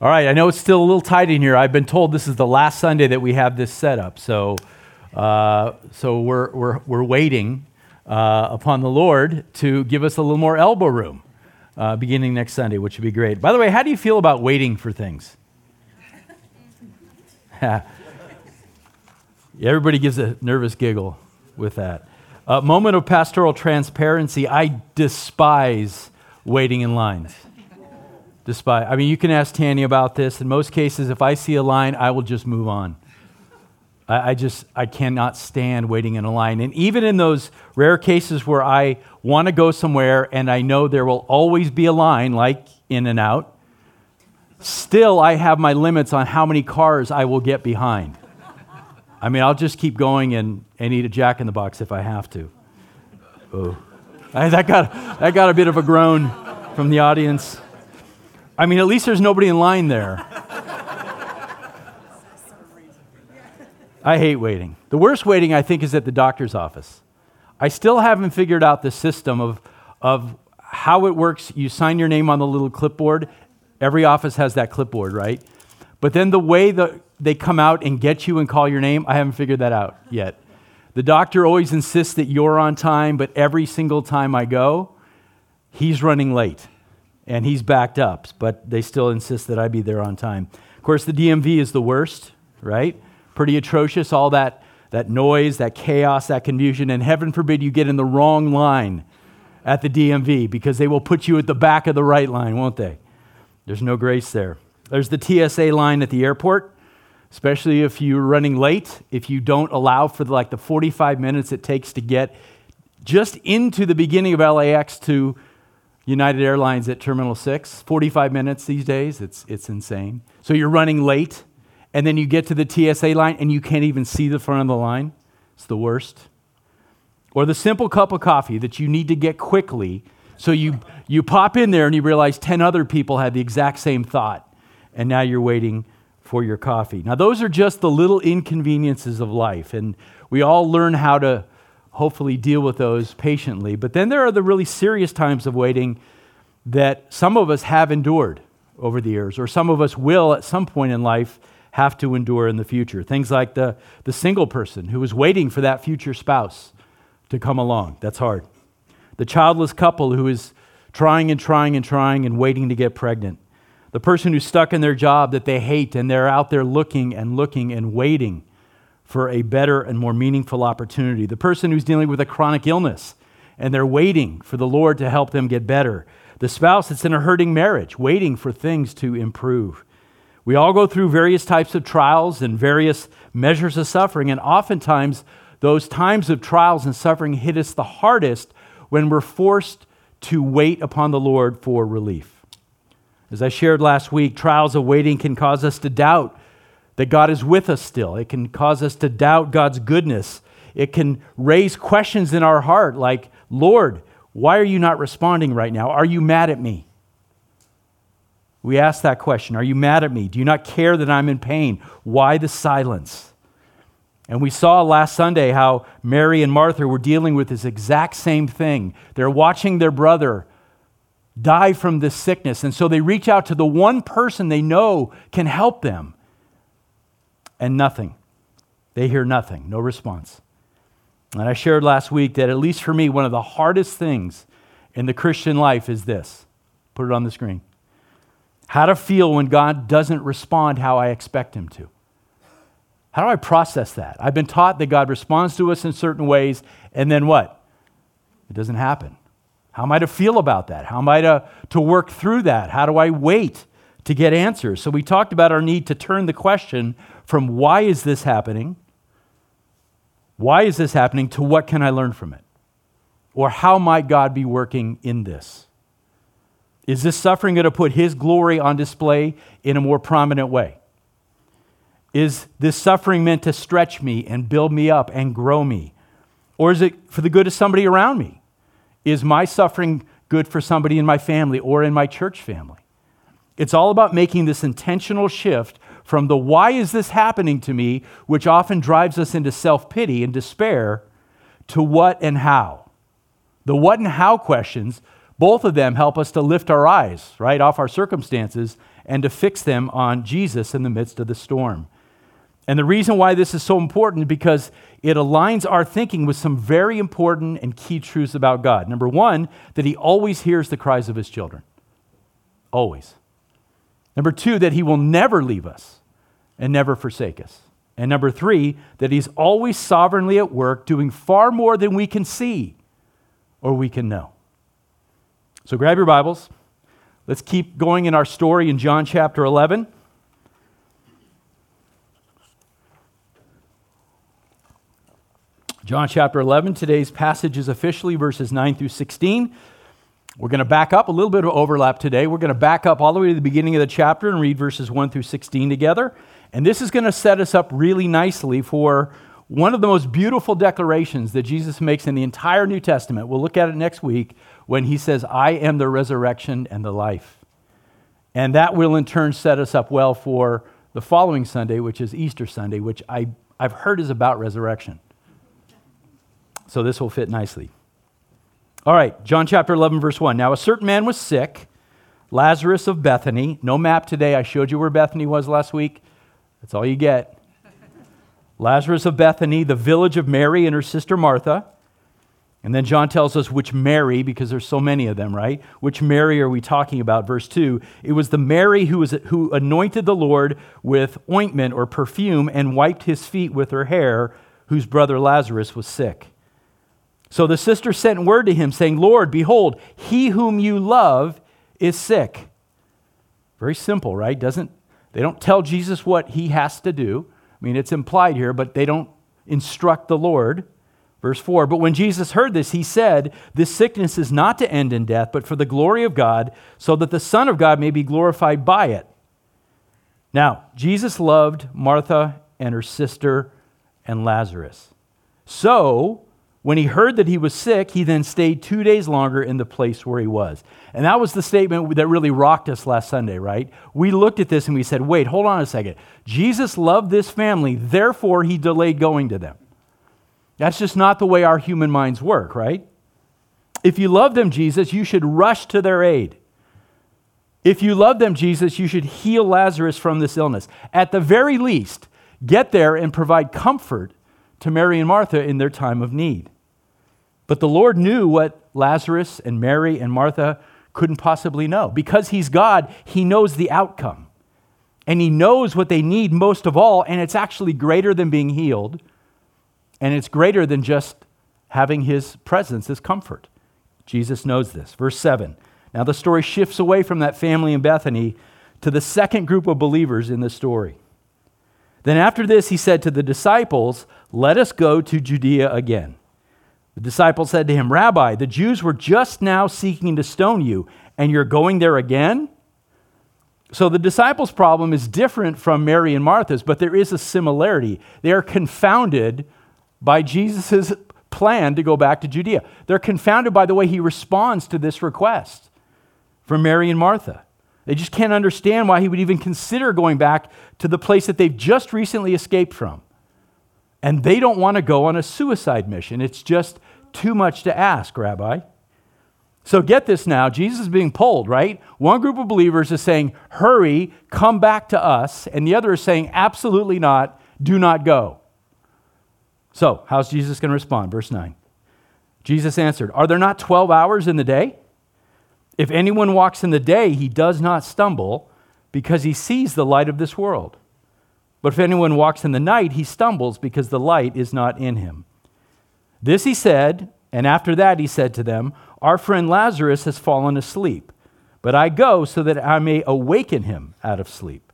All right, I know it's still a little tight in here. I've been told this is the last Sunday that we have this set up. So, uh, so we're, we're, we're waiting uh, upon the Lord to give us a little more elbow room uh, beginning next Sunday, which would be great. By the way, how do you feel about waiting for things? Everybody gives a nervous giggle with that. A moment of pastoral transparency. I despise waiting in lines despite. I mean, you can ask Tanny about this. In most cases, if I see a line, I will just move on. I, I just, I cannot stand waiting in a line. And even in those rare cases where I want to go somewhere and I know there will always be a line, like In-N-Out, still I have my limits on how many cars I will get behind. I mean, I'll just keep going and, and eat a jack in the box if I have to. Oh. I, that, got, that got a bit of a groan from the audience. I mean, at least there's nobody in line there. I hate waiting. The worst waiting, I think, is at the doctor's office. I still haven't figured out the system of, of how it works. You sign your name on the little clipboard. Every office has that clipboard, right? But then the way that they come out and get you and call your name, I haven't figured that out yet. The doctor always insists that you're on time, but every single time I go, he's running late and he's backed up, but they still insist that I be there on time. Of course, the DMV is the worst, right? Pretty atrocious, all that, that noise, that chaos, that confusion, and heaven forbid you get in the wrong line at the DMV because they will put you at the back of the right line, won't they? There's no grace there. There's the TSA line at the airport, especially if you're running late, if you don't allow for like the 45 minutes it takes to get just into the beginning of LAX to United Airlines at Terminal 6, 45 minutes these days. It's, it's insane. So you're running late, and then you get to the TSA line and you can't even see the front of the line. It's the worst. Or the simple cup of coffee that you need to get quickly. So you, you pop in there and you realize 10 other people had the exact same thought, and now you're waiting for your coffee. Now, those are just the little inconveniences of life, and we all learn how to hopefully deal with those patiently. But then there are the really serious times of waiting that some of us have endured over the years, or some of us will at some point in life have to endure in the future. Things like the, the single person who is waiting for that future spouse to come along. That's hard. The childless couple who is trying and trying and trying and waiting to get pregnant. The person who's stuck in their job that they hate and they're out there looking and looking and waiting for a better and more meaningful opportunity. The person who's dealing with a chronic illness and they're waiting for the Lord to help them get better. The spouse that's in a hurting marriage, waiting for things to improve. We all go through various types of trials and various measures of suffering, and oftentimes those times of trials and suffering hit us the hardest when we're forced to wait upon the Lord for relief. As I shared last week, trials of waiting can cause us to doubt that God is with us still. It can cause us to doubt God's goodness. It can raise questions in our heart like, Lord, why are you not responding right now? Are you mad at me? We ask that question Are you mad at me? Do you not care that I'm in pain? Why the silence? And we saw last Sunday how Mary and Martha were dealing with this exact same thing. They're watching their brother die from this sickness, and so they reach out to the one person they know can help them and nothing. They hear nothing, no response. And I shared last week that, at least for me, one of the hardest things in the Christian life is this. Put it on the screen. How to feel when God doesn't respond how I expect Him to. How do I process that? I've been taught that God responds to us in certain ways, and then what? It doesn't happen. How am I to feel about that? How am I to, to work through that? How do I wait to get answers? So, we talked about our need to turn the question from why is this happening? Why is this happening to what can I learn from it? Or how might God be working in this? Is this suffering going to put His glory on display in a more prominent way? Is this suffering meant to stretch me and build me up and grow me? Or is it for the good of somebody around me? Is my suffering good for somebody in my family or in my church family? It's all about making this intentional shift from the why is this happening to me, which often drives us into self pity and despair, to what and how. The what and how questions, both of them help us to lift our eyes, right, off our circumstances and to fix them on Jesus in the midst of the storm. And the reason why this is so important is because it aligns our thinking with some very important and key truths about God. Number one, that He always hears the cries of His children. Always. Number two, that He will never leave us and never forsake us. And number three, that He's always sovereignly at work, doing far more than we can see or we can know. So grab your Bibles. Let's keep going in our story in John chapter 11. John chapter 11, today's passage is officially verses 9 through 16. We're going to back up a little bit of overlap today. We're going to back up all the way to the beginning of the chapter and read verses 1 through 16 together. And this is going to set us up really nicely for one of the most beautiful declarations that Jesus makes in the entire New Testament. We'll look at it next week when he says, I am the resurrection and the life. And that will in turn set us up well for the following Sunday, which is Easter Sunday, which I, I've heard is about resurrection. So this will fit nicely. All right, John chapter 11, verse 1. Now, a certain man was sick, Lazarus of Bethany. No map today. I showed you where Bethany was last week. That's all you get. Lazarus of Bethany, the village of Mary and her sister Martha. And then John tells us which Mary, because there's so many of them, right? Which Mary are we talking about? Verse 2 It was the Mary who, was, who anointed the Lord with ointment or perfume and wiped his feet with her hair, whose brother Lazarus was sick. So the sister sent word to him, saying, Lord, behold, he whom you love is sick. Very simple, right? Doesn't they don't tell Jesus what he has to do. I mean, it's implied here, but they don't instruct the Lord. Verse 4 But when Jesus heard this, he said, This sickness is not to end in death, but for the glory of God, so that the Son of God may be glorified by it. Now, Jesus loved Martha and her sister and Lazarus. So, when he heard that he was sick, he then stayed two days longer in the place where he was. And that was the statement that really rocked us last Sunday, right? We looked at this and we said, wait, hold on a second. Jesus loved this family, therefore he delayed going to them. That's just not the way our human minds work, right? If you love them, Jesus, you should rush to their aid. If you love them, Jesus, you should heal Lazarus from this illness. At the very least, get there and provide comfort to Mary and Martha in their time of need. But the Lord knew what Lazarus and Mary and Martha couldn't possibly know. Because He's God, He knows the outcome. And He knows what they need most of all, and it's actually greater than being healed, and it's greater than just having His presence His comfort. Jesus knows this. Verse 7. Now the story shifts away from that family in Bethany to the second group of believers in the story. Then after this, he said to the disciples, let us go to Judea again. The disciples said to him, Rabbi, the Jews were just now seeking to stone you, and you're going there again? So the disciples' problem is different from Mary and Martha's, but there is a similarity. They are confounded by Jesus' plan to go back to Judea. They're confounded by the way he responds to this request from Mary and Martha. They just can't understand why he would even consider going back to the place that they've just recently escaped from. And they don't want to go on a suicide mission. It's just too much to ask, Rabbi. So get this now Jesus is being pulled, right? One group of believers is saying, Hurry, come back to us. And the other is saying, Absolutely not, do not go. So, how's Jesus going to respond? Verse 9. Jesus answered, Are there not 12 hours in the day? If anyone walks in the day, he does not stumble because he sees the light of this world. But if anyone walks in the night, he stumbles because the light is not in him. This he said, and after that he said to them, Our friend Lazarus has fallen asleep, but I go so that I may awaken him out of sleep.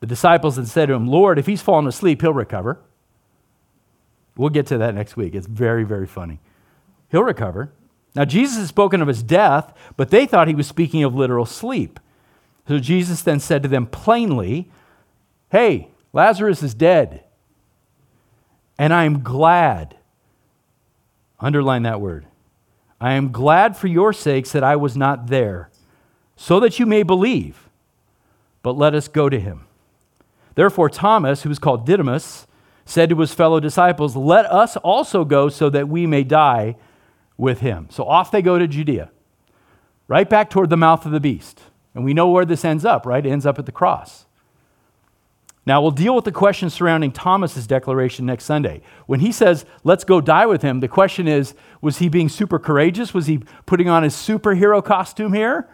The disciples then said to him, Lord, if he's fallen asleep, he'll recover. We'll get to that next week. It's very, very funny. He'll recover. Now, Jesus has spoken of his death, but they thought he was speaking of literal sleep. So Jesus then said to them plainly, Hey, Lazarus is dead. And I am glad. Underline that word. I am glad for your sakes that I was not there, so that you may believe. But let us go to him. Therefore, Thomas, who was called Didymus, said to his fellow disciples, Let us also go so that we may die with him. So off they go to Judea, right back toward the mouth of the beast. And we know where this ends up, right? It ends up at the cross. Now, we'll deal with the question surrounding Thomas's declaration next Sunday. When he says, let's go die with him, the question is, was he being super courageous? Was he putting on his superhero costume here?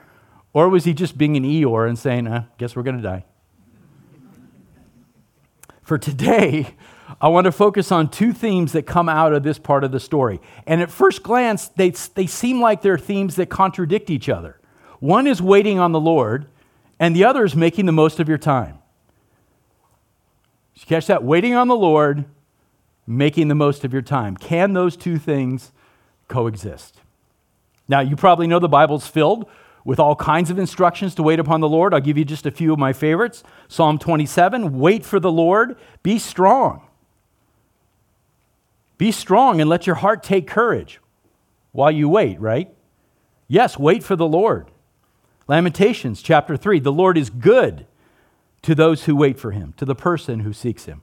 Or was he just being an Eeyore and saying, I uh, guess we're going to die? For today, I want to focus on two themes that come out of this part of the story. And at first glance, they, they seem like they're themes that contradict each other. One is waiting on the Lord, and the other is making the most of your time. You catch that? Waiting on the Lord, making the most of your time. Can those two things coexist? Now, you probably know the Bible's filled with all kinds of instructions to wait upon the Lord. I'll give you just a few of my favorites. Psalm 27 Wait for the Lord, be strong. Be strong and let your heart take courage while you wait, right? Yes, wait for the Lord. Lamentations chapter 3 The Lord is good to those who wait for him, to the person who seeks him.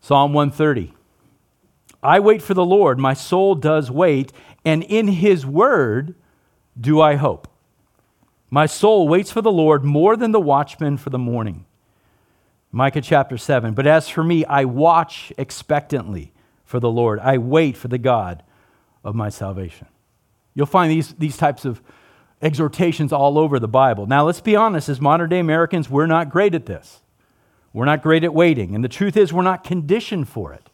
Psalm 130 I wait for the Lord, my soul does wait, and in his word do I hope. My soul waits for the Lord more than the watchman for the morning. Micah chapter 7 But as for me, I watch expectantly for the Lord. I wait for the God of my salvation. You'll find these, these types of exhortations all over the Bible. Now, let's be honest, as modern day Americans, we're not great at this. We're not great at waiting. And the truth is, we're not conditioned for it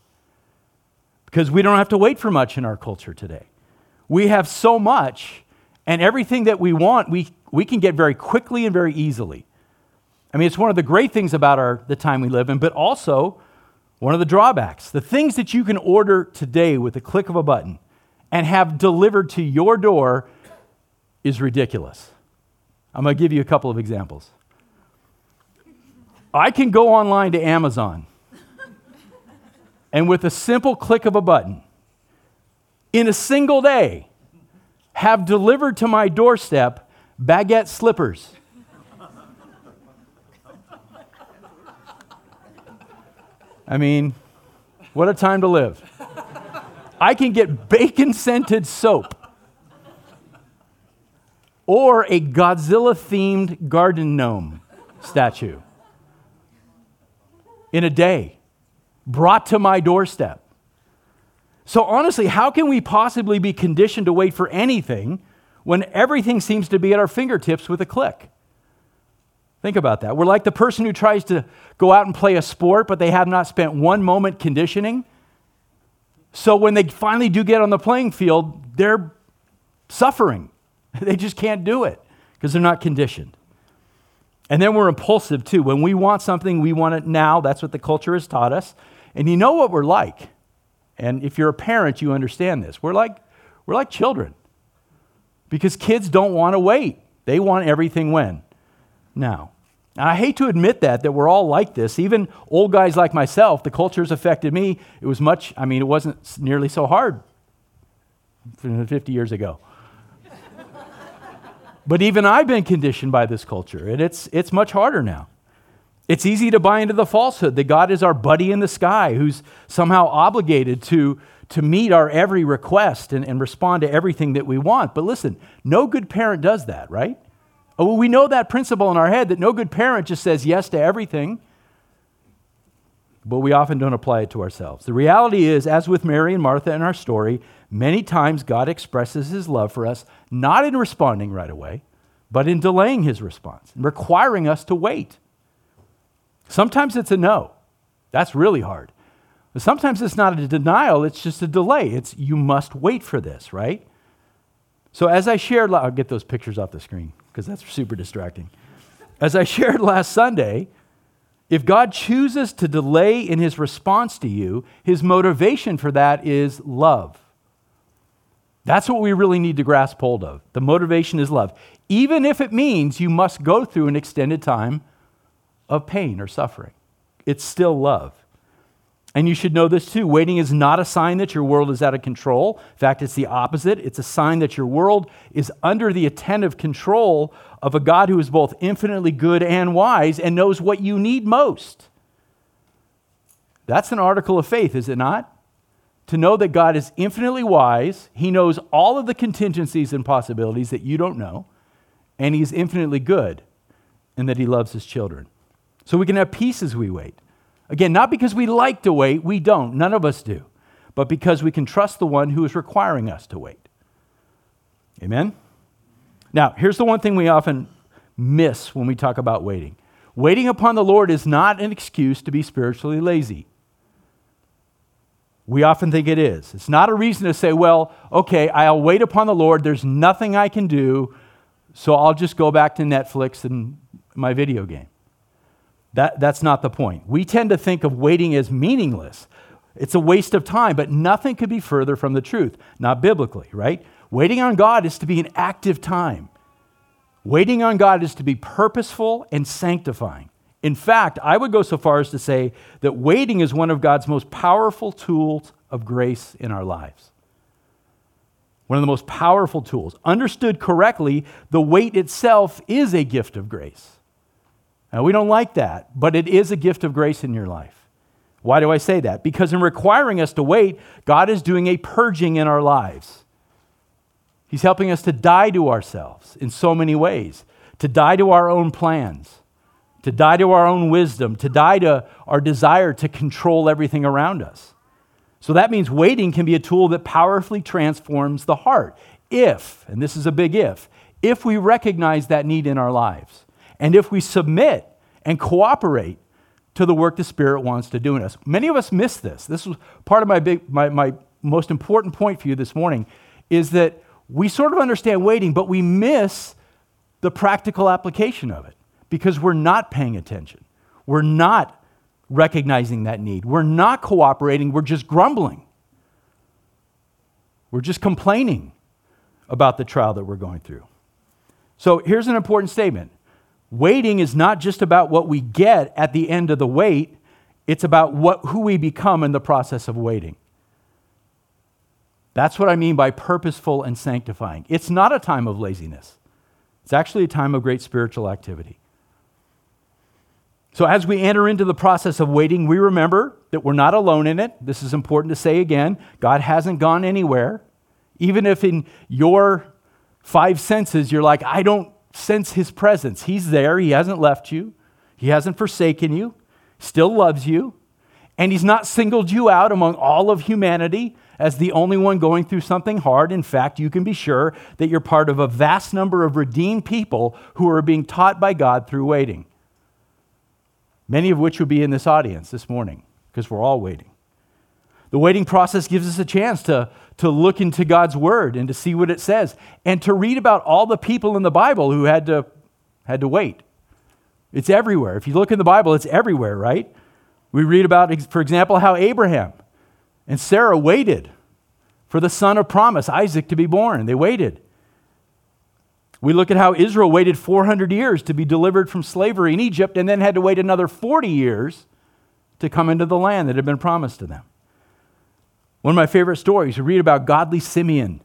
because we don't have to wait for much in our culture today. We have so much, and everything that we want, we, we can get very quickly and very easily. I mean, it's one of the great things about our, the time we live in, but also one of the drawbacks, the things that you can order today with the click of a button and have delivered to your door is ridiculous. I'm going to give you a couple of examples. I can go online to Amazon and with a simple click of a button, in a single day, have delivered to my doorstep baguette slippers I mean, what a time to live. I can get bacon scented soap or a Godzilla themed garden gnome statue in a day, brought to my doorstep. So, honestly, how can we possibly be conditioned to wait for anything when everything seems to be at our fingertips with a click? Think about that. We're like the person who tries to go out and play a sport, but they have not spent one moment conditioning. So when they finally do get on the playing field, they're suffering. They just can't do it because they're not conditioned. And then we're impulsive too. When we want something, we want it now. That's what the culture has taught us. And you know what we're like. And if you're a parent, you understand this. We're like, we're like children because kids don't want to wait, they want everything when? Now. I hate to admit that, that we're all like this. Even old guys like myself, the culture has affected me. It was much, I mean, it wasn't nearly so hard 50 years ago. But even I've been conditioned by this culture, and it's, it's much harder now. It's easy to buy into the falsehood that God is our buddy in the sky who's somehow obligated to, to meet our every request and, and respond to everything that we want. But listen, no good parent does that, right? Oh, we know that principle in our head that no good parent just says yes to everything, but we often don't apply it to ourselves. The reality is, as with Mary and Martha in our story, many times God expresses his love for us not in responding right away, but in delaying his response, and requiring us to wait. Sometimes it's a no. That's really hard. But sometimes it's not a denial, it's just a delay. It's you must wait for this, right? So as I shared, I'll get those pictures off the screen because that's super distracting. As I shared last Sunday, if God chooses to delay in his response to you, his motivation for that is love. That's what we really need to grasp hold of. The motivation is love. Even if it means you must go through an extended time of pain or suffering, it's still love. And you should know this too. Waiting is not a sign that your world is out of control. In fact, it's the opposite. It's a sign that your world is under the attentive control of a God who is both infinitely good and wise and knows what you need most. That's an article of faith, is it not? To know that God is infinitely wise, He knows all of the contingencies and possibilities that you don't know, and He's infinitely good, and that He loves His children. So we can have peace as we wait. Again, not because we like to wait, we don't, none of us do, but because we can trust the one who is requiring us to wait. Amen? Now, here's the one thing we often miss when we talk about waiting waiting upon the Lord is not an excuse to be spiritually lazy. We often think it is. It's not a reason to say, well, okay, I'll wait upon the Lord. There's nothing I can do, so I'll just go back to Netflix and my video game. That, that's not the point. We tend to think of waiting as meaningless. It's a waste of time, but nothing could be further from the truth, not biblically, right? Waiting on God is to be an active time. Waiting on God is to be purposeful and sanctifying. In fact, I would go so far as to say that waiting is one of God's most powerful tools of grace in our lives. One of the most powerful tools. Understood correctly, the wait itself is a gift of grace. Now, we don't like that, but it is a gift of grace in your life. Why do I say that? Because in requiring us to wait, God is doing a purging in our lives. He's helping us to die to ourselves in so many ways, to die to our own plans to die to our own wisdom, to die to our desire to control everything around us. So that means waiting can be a tool that powerfully transforms the heart. If, and this is a big if, if we recognize that need in our lives, and if we submit and cooperate to the work the Spirit wants to do in us. Many of us miss this. This was part of my, big, my, my most important point for you this morning is that we sort of understand waiting, but we miss the practical application of it because we're not paying attention. We're not recognizing that need. We're not cooperating. We're just grumbling. We're just complaining about the trial that we're going through. So here's an important statement waiting is not just about what we get at the end of the wait, it's about what, who we become in the process of waiting. That's what I mean by purposeful and sanctifying. It's not a time of laziness, it's actually a time of great spiritual activity. So, as we enter into the process of waiting, we remember that we're not alone in it. This is important to say again. God hasn't gone anywhere. Even if in your five senses you're like, I don't sense his presence, he's there. He hasn't left you, he hasn't forsaken you, still loves you, and he's not singled you out among all of humanity as the only one going through something hard. In fact, you can be sure that you're part of a vast number of redeemed people who are being taught by God through waiting many of which will be in this audience this morning because we're all waiting. The waiting process gives us a chance to, to look into God's word and to see what it says and to read about all the people in the Bible who had to, had to wait. It's everywhere. If you look in the Bible, it's everywhere, right? We read about, for example, how Abraham and Sarah waited for the son of promise, Isaac, to be born. They waited. We look at how Israel waited 400 years to be delivered from slavery in Egypt and then had to wait another 40 years to come into the land that had been promised to them. One of my favorite stories, we read about godly Simeon,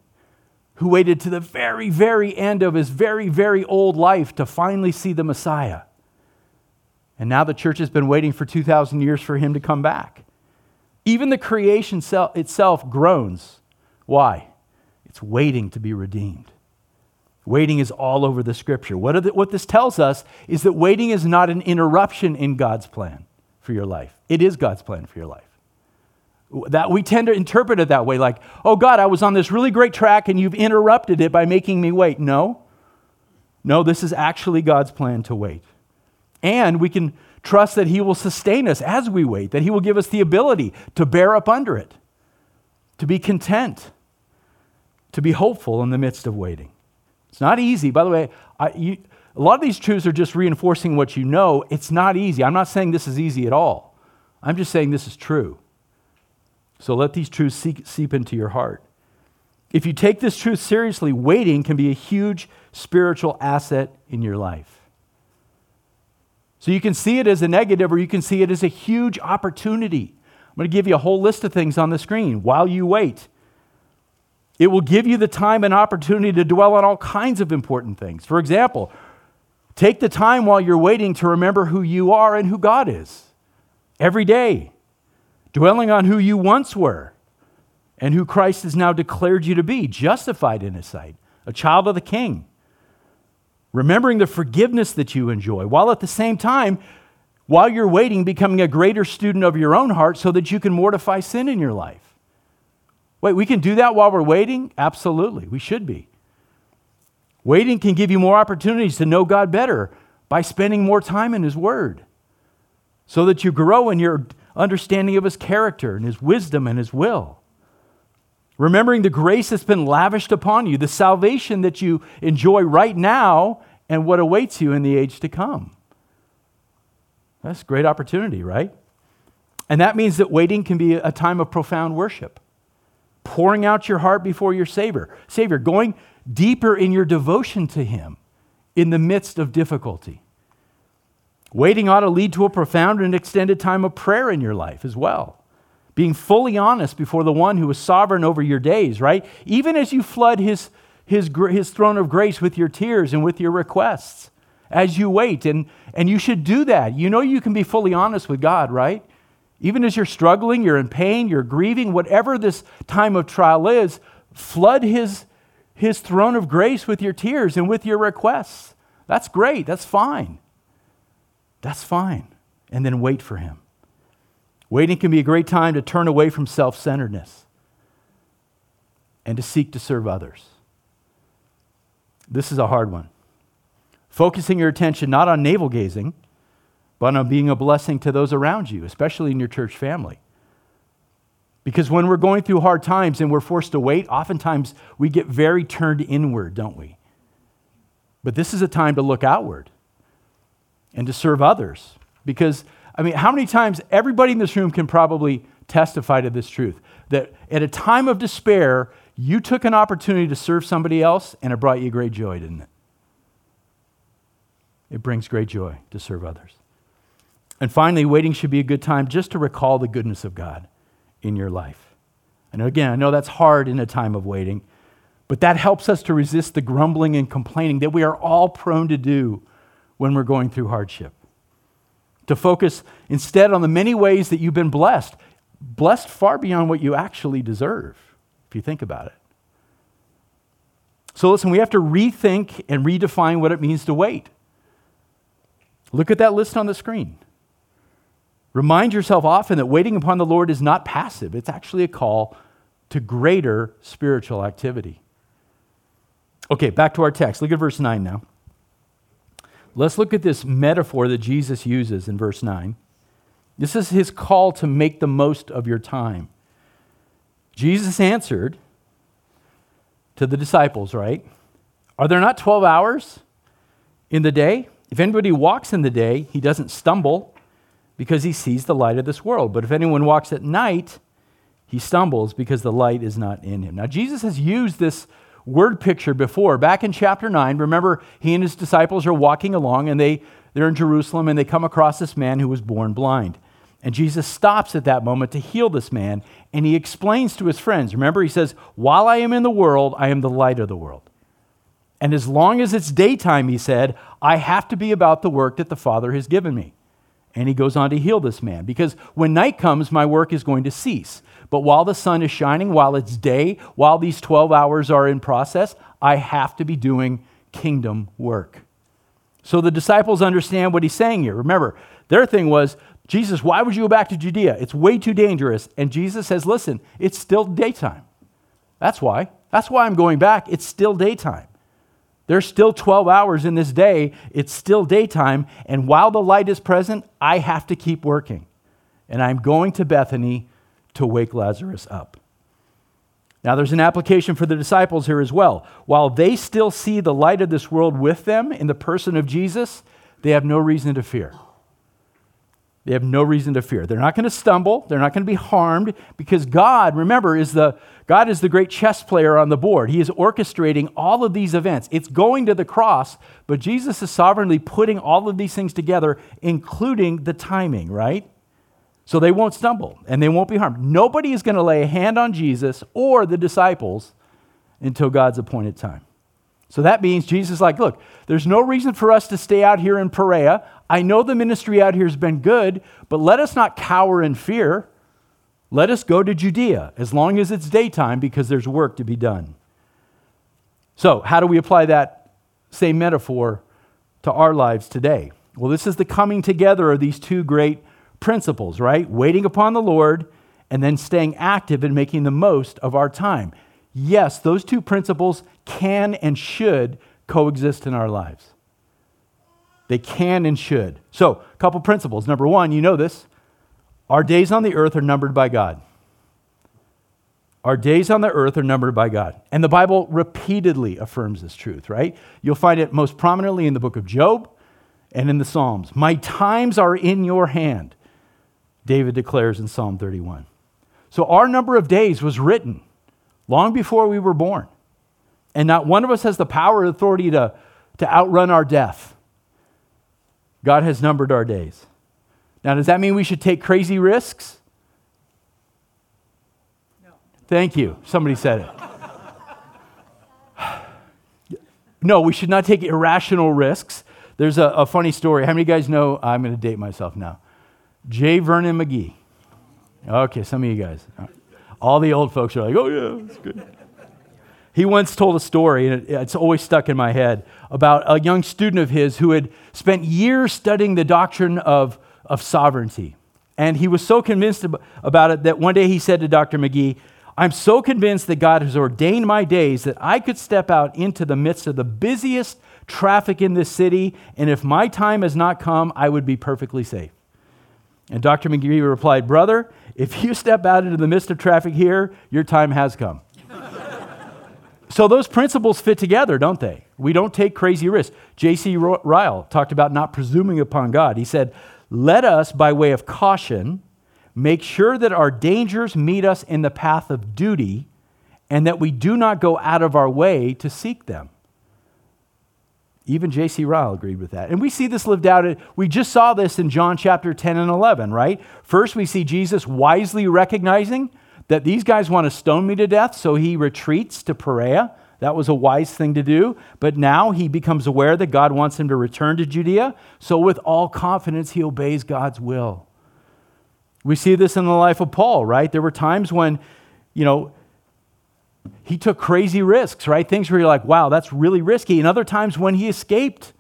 who waited to the very, very end of his very, very old life to finally see the Messiah. And now the church has been waiting for 2,000 years for him to come back. Even the creation itself groans. Why? It's waiting to be redeemed. Waiting is all over the scripture. What, the, what this tells us is that waiting is not an interruption in God's plan for your life, it is God's plan for your life. That we tend to interpret it that way, like, oh God, I was on this really great track and you've interrupted it by making me wait. No, no, this is actually God's plan to wait. And we can trust that He will sustain us as we wait, that He will give us the ability to bear up under it, to be content, to be hopeful in the midst of waiting. It's not easy. By the way, I, you, a lot of these truths are just reinforcing what you know. It's not easy. I'm not saying this is easy at all. I'm just saying this is true. So let these truths seep, seep into your heart. If you take this truth seriously, waiting can be a huge spiritual asset in your life. So you can see it as a negative or you can see it as a huge opportunity. I'm going to give you a whole list of things on the screen while you wait. It will give you the time and opportunity to dwell on all kinds of important things. For example, take the time while you're waiting to remember who you are and who God is every day, dwelling on who you once were and who Christ has now declared you to be, justified in his sight, a child of the king. remembering the forgiveness that you enjoy, while at the same time, while you're waiting, becoming a greater student of your own heart so that you can mortify sin in your life. Wait, we can do that while we're waiting? Absolutely, we should be. Waiting can give you more opportunities to know God better by spending more time in His Word so that you grow in your understanding of His character and His wisdom and His will. Remembering the grace that's been lavished upon you, the salvation that you enjoy right now, and what awaits you in the age to come. That's a great opportunity, right? And that means that waiting can be a time of profound worship, pouring out your heart before your Savior, Savior, going deeper in your devotion to Him in the midst of difficulty. Waiting ought to lead to a profound and extended time of prayer in your life as well. Being fully honest before the one who is sovereign over your days, right? Even as you flood his, his, his throne of grace with your tears and with your requests as you wait. And, and you should do that. You know you can be fully honest with God, right? Even as you're struggling, you're in pain, you're grieving, whatever this time of trial is, flood his, his throne of grace with your tears and with your requests. That's great. That's fine. That's fine. And then wait for him. Waiting can be a great time to turn away from self centeredness and to seek to serve others. This is a hard one. Focusing your attention not on navel gazing, but on being a blessing to those around you, especially in your church family. Because when we're going through hard times and we're forced to wait, oftentimes we get very turned inward, don't we? But this is a time to look outward and to serve others. Because, I mean, how many times everybody in this room can probably testify to this truth that at a time of despair, you took an opportunity to serve somebody else and it brought you great joy, didn't it? It brings great joy to serve others. And finally, waiting should be a good time just to recall the goodness of God in your life. And again, I know that's hard in a time of waiting, but that helps us to resist the grumbling and complaining that we are all prone to do when we're going through hardship. To focus instead on the many ways that you've been blessed, blessed far beyond what you actually deserve, if you think about it. So, listen, we have to rethink and redefine what it means to wait. Look at that list on the screen. Remind yourself often that waiting upon the Lord is not passive, it's actually a call to greater spiritual activity. Okay, back to our text. Look at verse 9 now. Let's look at this metaphor that Jesus uses in verse 9. This is his call to make the most of your time. Jesus answered to the disciples, right? Are there not 12 hours in the day? If anybody walks in the day, he doesn't stumble because he sees the light of this world. But if anyone walks at night, he stumbles because the light is not in him. Now, Jesus has used this word picture before. Back in chapter 9, remember, he and his disciples are walking along and they, they're in Jerusalem and they come across this man who was born blind. And Jesus stops at that moment to heal this man and he explains to his friends. Remember, he says, While I am in the world, I am the light of the world. And as long as it's daytime, he said, I have to be about the work that the Father has given me. And he goes on to heal this man because when night comes, my work is going to cease. But while the sun is shining, while it's day, while these 12 hours are in process, I have to be doing kingdom work. So the disciples understand what he's saying here. Remember, their thing was, Jesus, why would you go back to Judea? It's way too dangerous. And Jesus says, listen, it's still daytime. That's why. That's why I'm going back. It's still daytime. There's still 12 hours in this day. It's still daytime. And while the light is present, I have to keep working. And I'm going to Bethany to wake Lazarus up. Now, there's an application for the disciples here as well. While they still see the light of this world with them in the person of Jesus, they have no reason to fear. They have no reason to fear. They're not going to stumble. They're not going to be harmed because God, remember, is the God is the great chess player on the board. He is orchestrating all of these events. It's going to the cross, but Jesus is sovereignly putting all of these things together, including the timing, right? So they won't stumble and they won't be harmed. Nobody is going to lay a hand on Jesus or the disciples until God's appointed time. So that means Jesus is like, look, there's no reason for us to stay out here in Perea. I know the ministry out here has been good, but let us not cower in fear. Let us go to Judea as long as it's daytime because there's work to be done. So, how do we apply that same metaphor to our lives today? Well, this is the coming together of these two great principles, right? Waiting upon the Lord and then staying active and making the most of our time. Yes, those two principles can and should coexist in our lives. They can and should. So, a couple principles. Number one, you know this our days on the earth are numbered by God. Our days on the earth are numbered by God. And the Bible repeatedly affirms this truth, right? You'll find it most prominently in the book of Job and in the Psalms. My times are in your hand, David declares in Psalm 31. So our number of days was written long before we were born. And not one of us has the power or authority to, to outrun our death. God has numbered our days. Now, does that mean we should take crazy risks? No. Thank you. Somebody said it. no, we should not take irrational risks. There's a, a funny story. How many guys know? I'm going to date myself now. J. Vernon McGee. Okay, some of you guys. All the old folks are like, oh, yeah, that's good. He once told a story, and it's always stuck in my head, about a young student of his who had spent years studying the doctrine of, of sovereignty. And he was so convinced about it that one day he said to Dr. McGee, I'm so convinced that God has ordained my days that I could step out into the midst of the busiest traffic in this city, and if my time has not come, I would be perfectly safe. And Dr. McGee replied, Brother, if you step out into the midst of traffic here, your time has come. So those principles fit together, don't they? We don't take crazy risks. J.C. Ryle talked about not presuming upon God. He said, Let us, by way of caution, make sure that our dangers meet us in the path of duty and that we do not go out of our way to seek them. Even J.C. Ryle agreed with that. And we see this lived out. We just saw this in John chapter 10 and 11, right? First, we see Jesus wisely recognizing that these guys want to stone me to death, so he retreats to Perea. That was a wise thing to do. But now he becomes aware that God wants him to return to Judea. So, with all confidence, he obeys God's will. We see this in the life of Paul, right? There were times when, you know, he took crazy risks, right? Things where you're like, wow, that's really risky. And other times when he escaped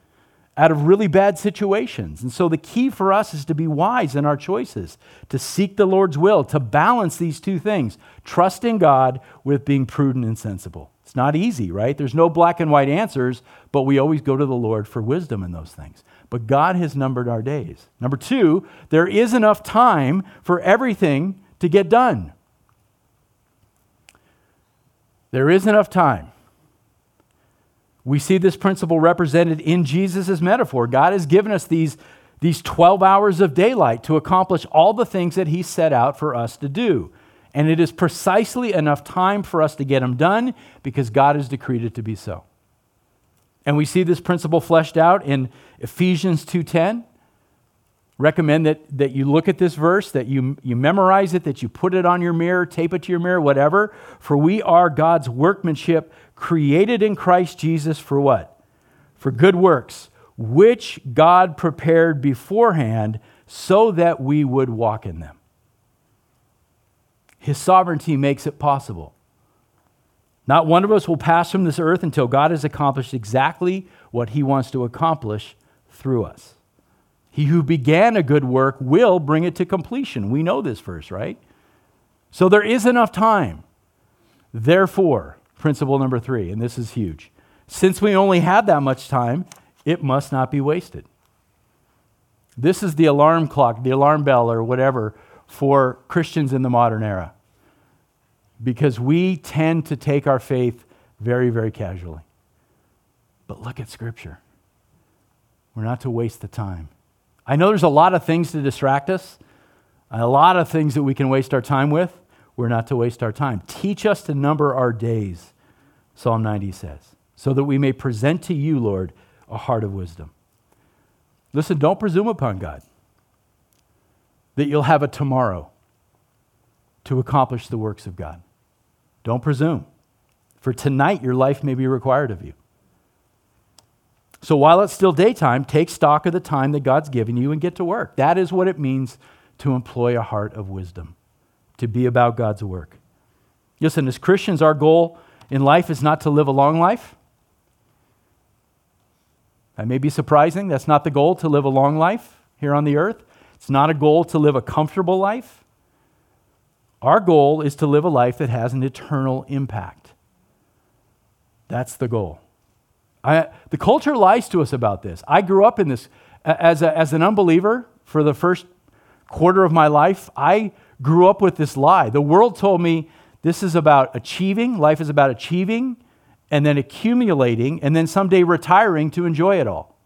out of really bad situations. And so the key for us is to be wise in our choices, to seek the Lord's will, to balance these two things trusting God with being prudent and sensible. It's not easy, right? There's no black and white answers, but we always go to the Lord for wisdom in those things. But God has numbered our days. Number two, there is enough time for everything to get done. There is enough time. We see this principle represented in Jesus' metaphor. God has given us these, these 12 hours of daylight to accomplish all the things that He set out for us to do. And it is precisely enough time for us to get them done because God has decreed it to be so. And we see this principle fleshed out in Ephesians 2:10 recommend that, that you look at this verse, that you, you memorize it, that you put it on your mirror, tape it to your mirror, whatever. For we are God's workmanship, created in Christ Jesus for what? For good works, which God prepared beforehand so that we would walk in them. His sovereignty makes it possible. Not one of us will pass from this earth until God has accomplished exactly what he wants to accomplish through us. He who began a good work will bring it to completion. We know this verse, right? So there is enough time. Therefore, principle number three, and this is huge. Since we only have that much time, it must not be wasted. This is the alarm clock, the alarm bell, or whatever for Christians in the modern era. Because we tend to take our faith very, very casually. But look at Scripture. We're not to waste the time. I know there's a lot of things to distract us, a lot of things that we can waste our time with. We're not to waste our time. Teach us to number our days, Psalm 90 says, so that we may present to you, Lord, a heart of wisdom. Listen, don't presume upon God that you'll have a tomorrow to accomplish the works of God. Don't presume. For tonight, your life may be required of you. So while it's still daytime, take stock of the time that God's given you and get to work. That is what it means to employ a heart of wisdom, to be about God's work. Listen, as Christians, our goal in life is not to live a long life. That may be surprising. That's not the goal to live a long life here on the earth. It's not a goal to live a comfortable life. Our goal is to live a life that has an eternal impact. That's the goal. I, the culture lies to us about this. I grew up in this as, a, as an unbeliever for the first quarter of my life. I grew up with this lie. The world told me this is about achieving, life is about achieving, and then accumulating, and then someday retiring to enjoy it all.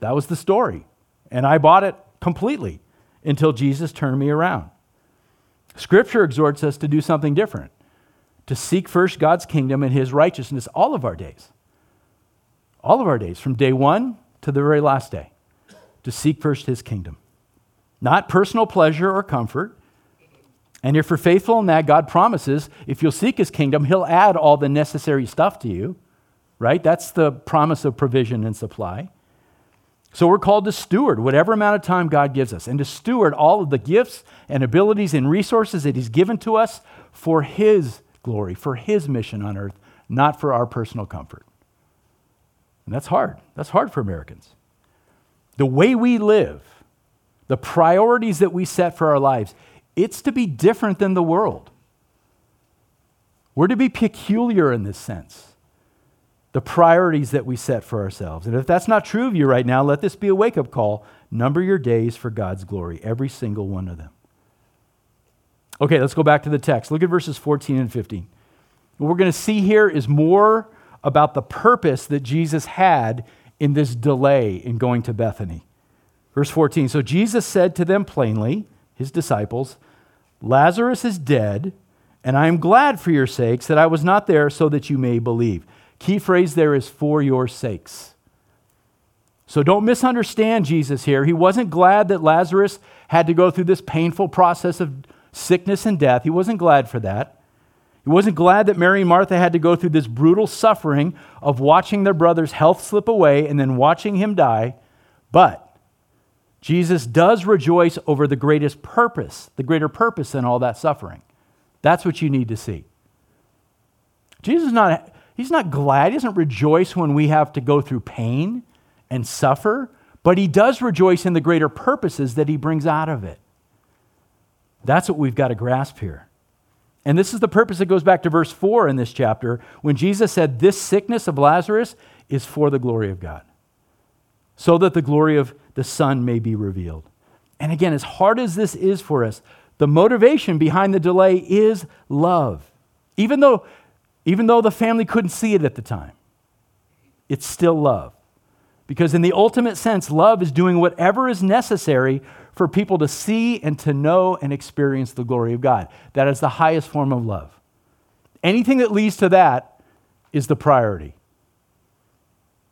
That was the story. And I bought it completely until Jesus turned me around. Scripture exhorts us to do something different to seek first God's kingdom and his righteousness all of our days. All of our days, from day one to the very last day, to seek first his kingdom. Not personal pleasure or comfort. And if you're faithful in that, God promises if you'll seek his kingdom, he'll add all the necessary stuff to you, right? That's the promise of provision and supply. So we're called to steward whatever amount of time God gives us and to steward all of the gifts and abilities and resources that he's given to us for his glory, for his mission on earth, not for our personal comfort. And that's hard. That's hard for Americans. The way we live, the priorities that we set for our lives, it's to be different than the world. We're to be peculiar in this sense. The priorities that we set for ourselves. And if that's not true of you right now, let this be a wake up call. Number your days for God's glory, every single one of them. Okay, let's go back to the text. Look at verses 14 and 15. What we're going to see here is more about the purpose that Jesus had in this delay in going to Bethany. Verse 14 So Jesus said to them plainly, his disciples, Lazarus is dead, and I am glad for your sakes that I was not there so that you may believe. Key phrase there is for your sakes. So don't misunderstand Jesus here. He wasn't glad that Lazarus had to go through this painful process of sickness and death. He wasn't glad for that. He wasn't glad that Mary and Martha had to go through this brutal suffering of watching their brother's health slip away and then watching him die. But Jesus does rejoice over the greatest purpose, the greater purpose in all that suffering. That's what you need to see. Jesus is not, he's not glad, he doesn't rejoice when we have to go through pain and suffer, but he does rejoice in the greater purposes that he brings out of it. That's what we've got to grasp here. And this is the purpose that goes back to verse 4 in this chapter when Jesus said, This sickness of Lazarus is for the glory of God, so that the glory of the Son may be revealed. And again, as hard as this is for us, the motivation behind the delay is love. Even though, even though the family couldn't see it at the time, it's still love. Because, in the ultimate sense, love is doing whatever is necessary for people to see and to know and experience the glory of God. That is the highest form of love. Anything that leads to that is the priority.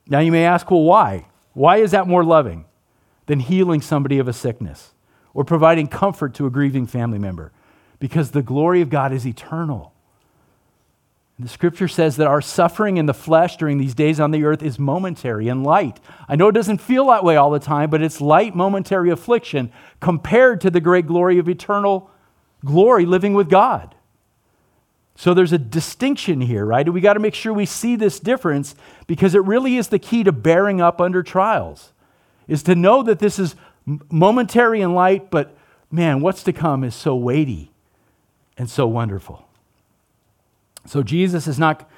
Now, you may ask, well, why? Why is that more loving than healing somebody of a sickness or providing comfort to a grieving family member? Because the glory of God is eternal. The scripture says that our suffering in the flesh during these days on the earth is momentary and light. I know it doesn't feel that way all the time, but it's light, momentary affliction compared to the great glory of eternal glory living with God. So there's a distinction here, right? We got to make sure we see this difference because it really is the key to bearing up under trials, is to know that this is momentary and light, but man, what's to come is so weighty and so wonderful. So Jesus is not,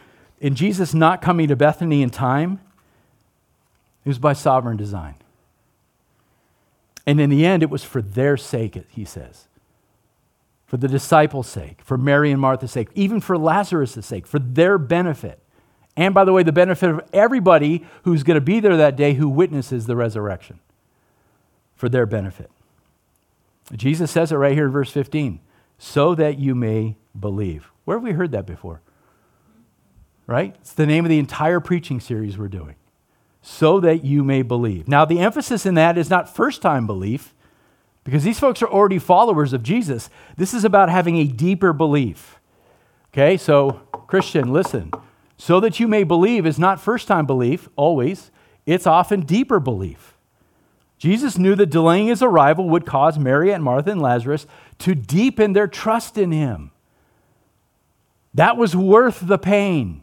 in Jesus not coming to Bethany in time, it was by sovereign design. And in the end, it was for their sake, he says. For the disciples' sake, for Mary and Martha's sake, even for Lazarus' sake, for their benefit. And by the way, the benefit of everybody who's going to be there that day who witnesses the resurrection. For their benefit. Jesus says it right here in verse 15 so that you may believe. Where have we heard that before? Right? It's the name of the entire preaching series we're doing. So that you may believe. Now, the emphasis in that is not first time belief, because these folks are already followers of Jesus. This is about having a deeper belief. Okay, so, Christian, listen. So that you may believe is not first time belief, always, it's often deeper belief. Jesus knew that delaying his arrival would cause Mary and Martha and Lazarus to deepen their trust in him. That was worth the pain.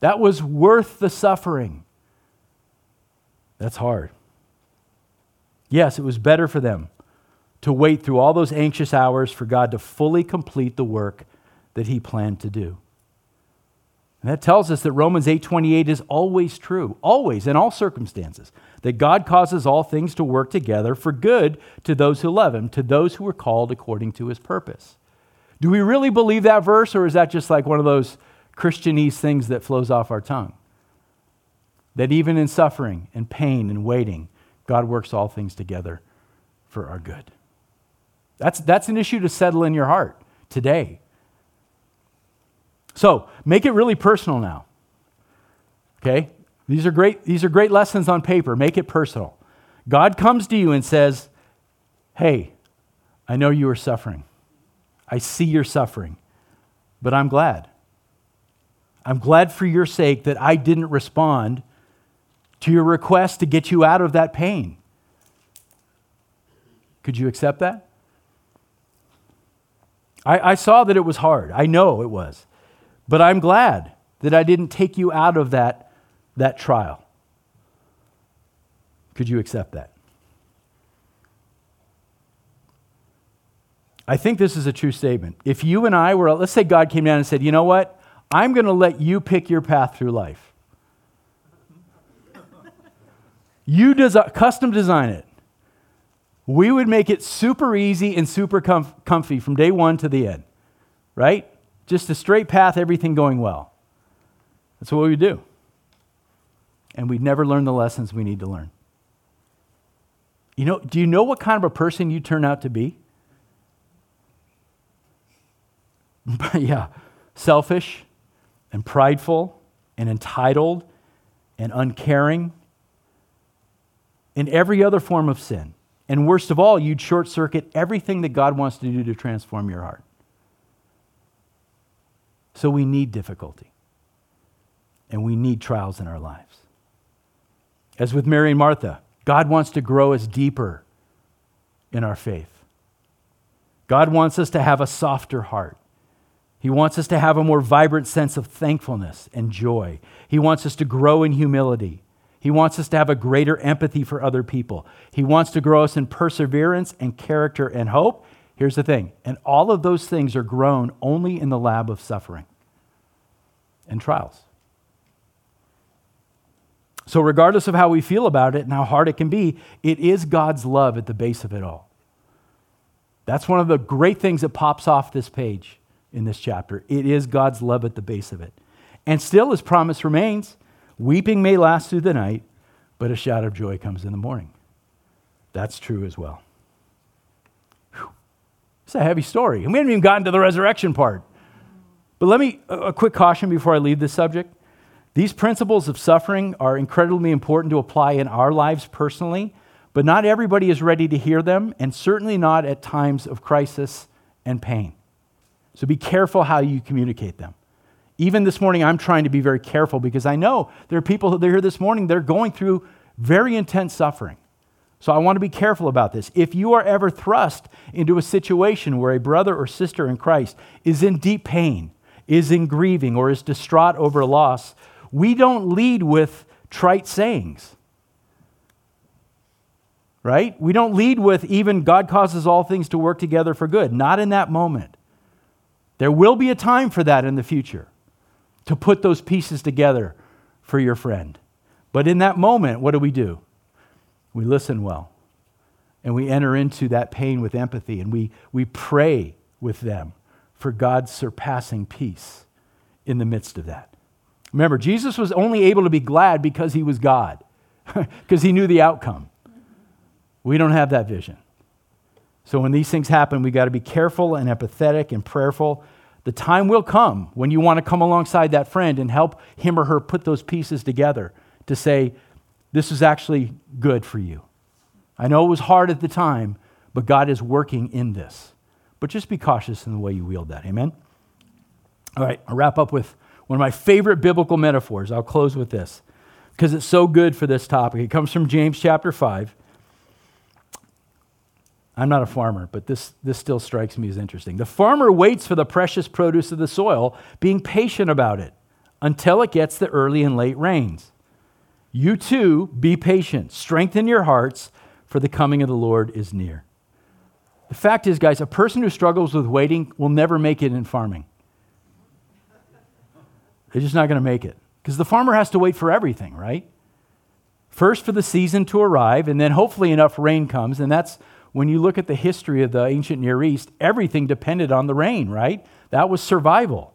That was worth the suffering. That's hard. Yes, it was better for them to wait through all those anxious hours for God to fully complete the work that he planned to do. And that tells us that Romans 8:28 is always true, always in all circumstances, that God causes all things to work together for good to those who love him, to those who are called according to his purpose. Do we really believe that verse or is that just like one of those Christianese things that flows off our tongue? That even in suffering and pain and waiting, God works all things together for our good. That's, that's an issue to settle in your heart today. So make it really personal now. Okay? These are great, these are great lessons on paper. Make it personal. God comes to you and says, Hey, I know you are suffering. I see your suffering, but I'm glad. I'm glad for your sake that I didn't respond to your request to get you out of that pain. Could you accept that? I, I saw that it was hard. I know it was. But I'm glad that I didn't take you out of that, that trial. Could you accept that? I think this is a true statement. If you and I were, let's say God came down and said, you know what? I'm going to let you pick your path through life. You custom design it. We would make it super easy and super comf- comfy from day one to the end, right? Just a straight path, everything going well. That's what we would do. And we'd never learn the lessons we need to learn. You know, do you know what kind of a person you turn out to be? Yeah, selfish and prideful and entitled and uncaring and every other form of sin. And worst of all, you'd short circuit everything that God wants to do to transform your heart. So we need difficulty. And we need trials in our lives. As with Mary and Martha, God wants to grow us deeper in our faith. God wants us to have a softer heart. He wants us to have a more vibrant sense of thankfulness and joy. He wants us to grow in humility. He wants us to have a greater empathy for other people. He wants to grow us in perseverance and character and hope. Here's the thing, and all of those things are grown only in the lab of suffering and trials. So, regardless of how we feel about it and how hard it can be, it is God's love at the base of it all. That's one of the great things that pops off this page in this chapter. It is God's love at the base of it. And still, his promise remains weeping may last through the night, but a shout of joy comes in the morning. That's true as well. It's a heavy story. And we haven't even gotten to the resurrection part. But let me, a quick caution before I leave this subject. These principles of suffering are incredibly important to apply in our lives personally, but not everybody is ready to hear them, and certainly not at times of crisis and pain. So be careful how you communicate them. Even this morning, I'm trying to be very careful because I know there are people that are here this morning, they're going through very intense suffering. So I want to be careful about this. If you are ever thrust into a situation where a brother or sister in Christ is in deep pain, is in grieving, or is distraught over loss, we don't lead with trite sayings. Right? We don't lead with even God causes all things to work together for good. Not in that moment. There will be a time for that in the future to put those pieces together for your friend. But in that moment, what do we do? We listen well. And we enter into that pain with empathy and we, we pray with them for God's surpassing peace in the midst of that. Remember, Jesus was only able to be glad because he was God, because he knew the outcome. We don't have that vision. So when these things happen, we got to be careful and empathetic and prayerful. The time will come when you want to come alongside that friend and help him or her put those pieces together to say, this is actually good for you. I know it was hard at the time, but God is working in this. But just be cautious in the way you wield that. Amen? All right, I'll wrap up with one of my favorite biblical metaphors. I'll close with this because it's so good for this topic. It comes from James chapter 5. I'm not a farmer, but this, this still strikes me as interesting. The farmer waits for the precious produce of the soil, being patient about it until it gets the early and late rains. You too, be patient. Strengthen your hearts, for the coming of the Lord is near. The fact is, guys, a person who struggles with waiting will never make it in farming. They're just not going to make it. Because the farmer has to wait for everything, right? First for the season to arrive, and then hopefully enough rain comes. And that's when you look at the history of the ancient Near East, everything depended on the rain, right? That was survival.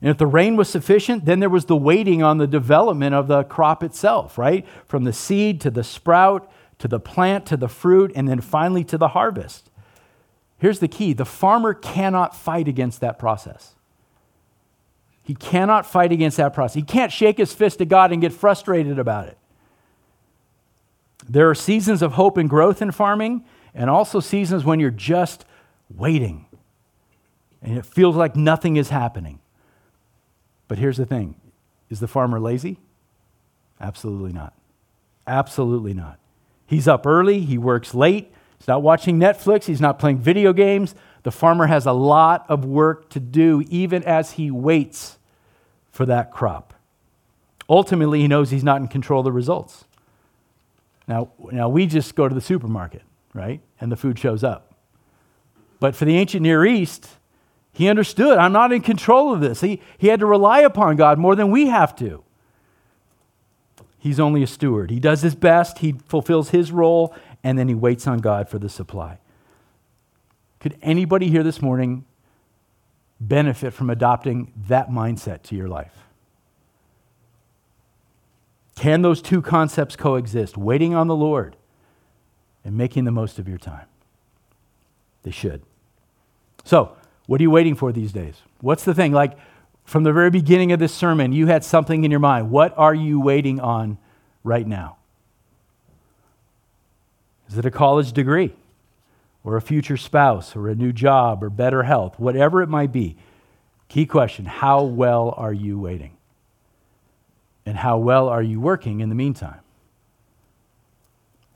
And if the rain was sufficient, then there was the waiting on the development of the crop itself, right? From the seed to the sprout to the plant to the fruit, and then finally to the harvest. Here's the key the farmer cannot fight against that process. He cannot fight against that process. He can't shake his fist at God and get frustrated about it. There are seasons of hope and growth in farming, and also seasons when you're just waiting and it feels like nothing is happening. But here's the thing is the farmer lazy? Absolutely not. Absolutely not. He's up early, he works late, he's not watching Netflix, he's not playing video games. The farmer has a lot of work to do even as he waits for that crop. Ultimately, he knows he's not in control of the results. Now, now we just go to the supermarket, right? And the food shows up. But for the ancient Near East, he understood, I'm not in control of this. He, he had to rely upon God more than we have to. He's only a steward. He does his best, he fulfills his role, and then he waits on God for the supply. Could anybody here this morning benefit from adopting that mindset to your life? Can those two concepts coexist? Waiting on the Lord and making the most of your time? They should. So, what are you waiting for these days? What's the thing? Like from the very beginning of this sermon, you had something in your mind. What are you waiting on right now? Is it a college degree or a future spouse or a new job or better health? Whatever it might be. Key question How well are you waiting? And how well are you working in the meantime?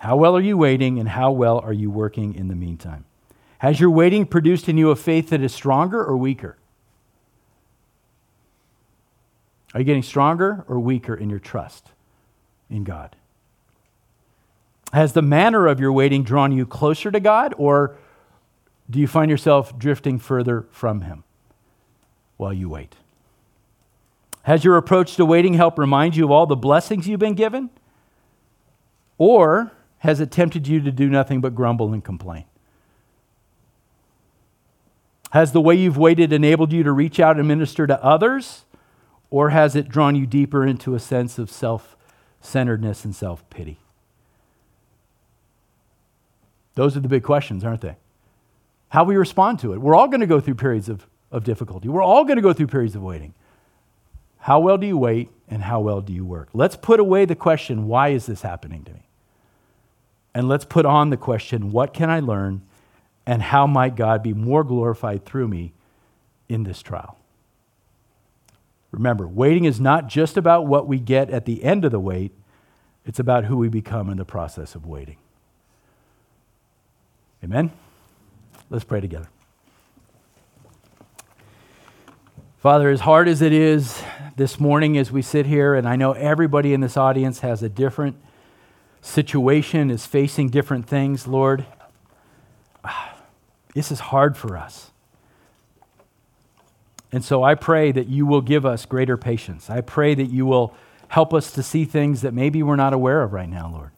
How well are you waiting and how well are you working in the meantime? Has your waiting produced in you a faith that is stronger or weaker? Are you getting stronger or weaker in your trust in God? Has the manner of your waiting drawn you closer to God, or do you find yourself drifting further from Him while you wait? Has your approach to waiting helped remind you of all the blessings you've been given? Or has it tempted you to do nothing but grumble and complain? Has the way you've waited enabled you to reach out and minister to others? Or has it drawn you deeper into a sense of self centeredness and self pity? Those are the big questions, aren't they? How we respond to it. We're all going to go through periods of, of difficulty. We're all going to go through periods of waiting. How well do you wait and how well do you work? Let's put away the question, why is this happening to me? And let's put on the question, what can I learn and how might God be more glorified through me in this trial? Remember, waiting is not just about what we get at the end of the wait, it's about who we become in the process of waiting. Amen? Let's pray together. Father, as hard as it is this morning as we sit here, and I know everybody in this audience has a different situation, is facing different things, Lord. This is hard for us. And so I pray that you will give us greater patience. I pray that you will help us to see things that maybe we're not aware of right now, Lord.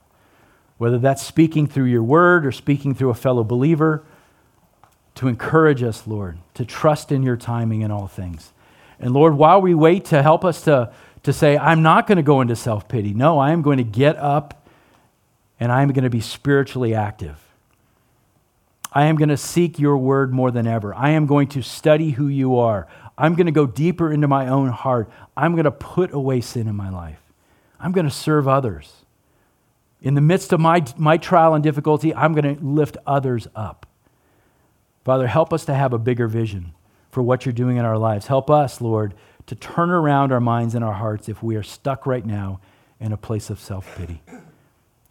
Whether that's speaking through your word or speaking through a fellow believer, to encourage us, Lord, to trust in your timing in all things. And Lord, while we wait to help us to, to say, I'm not going to go into self pity. No, I am going to get up and I'm going to be spiritually active. I am going to seek your word more than ever. I am going to study who you are. I'm going to go deeper into my own heart. I'm going to put away sin in my life. I'm going to serve others. In the midst of my, my trial and difficulty, I'm going to lift others up. Father, help us to have a bigger vision for what you're doing in our lives. Help us, Lord, to turn around our minds and our hearts if we are stuck right now in a place of self pity.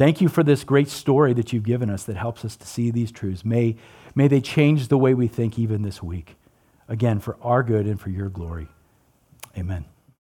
Thank you for this great story that you've given us that helps us to see these truths. May, may they change the way we think even this week. Again, for our good and for your glory. Amen.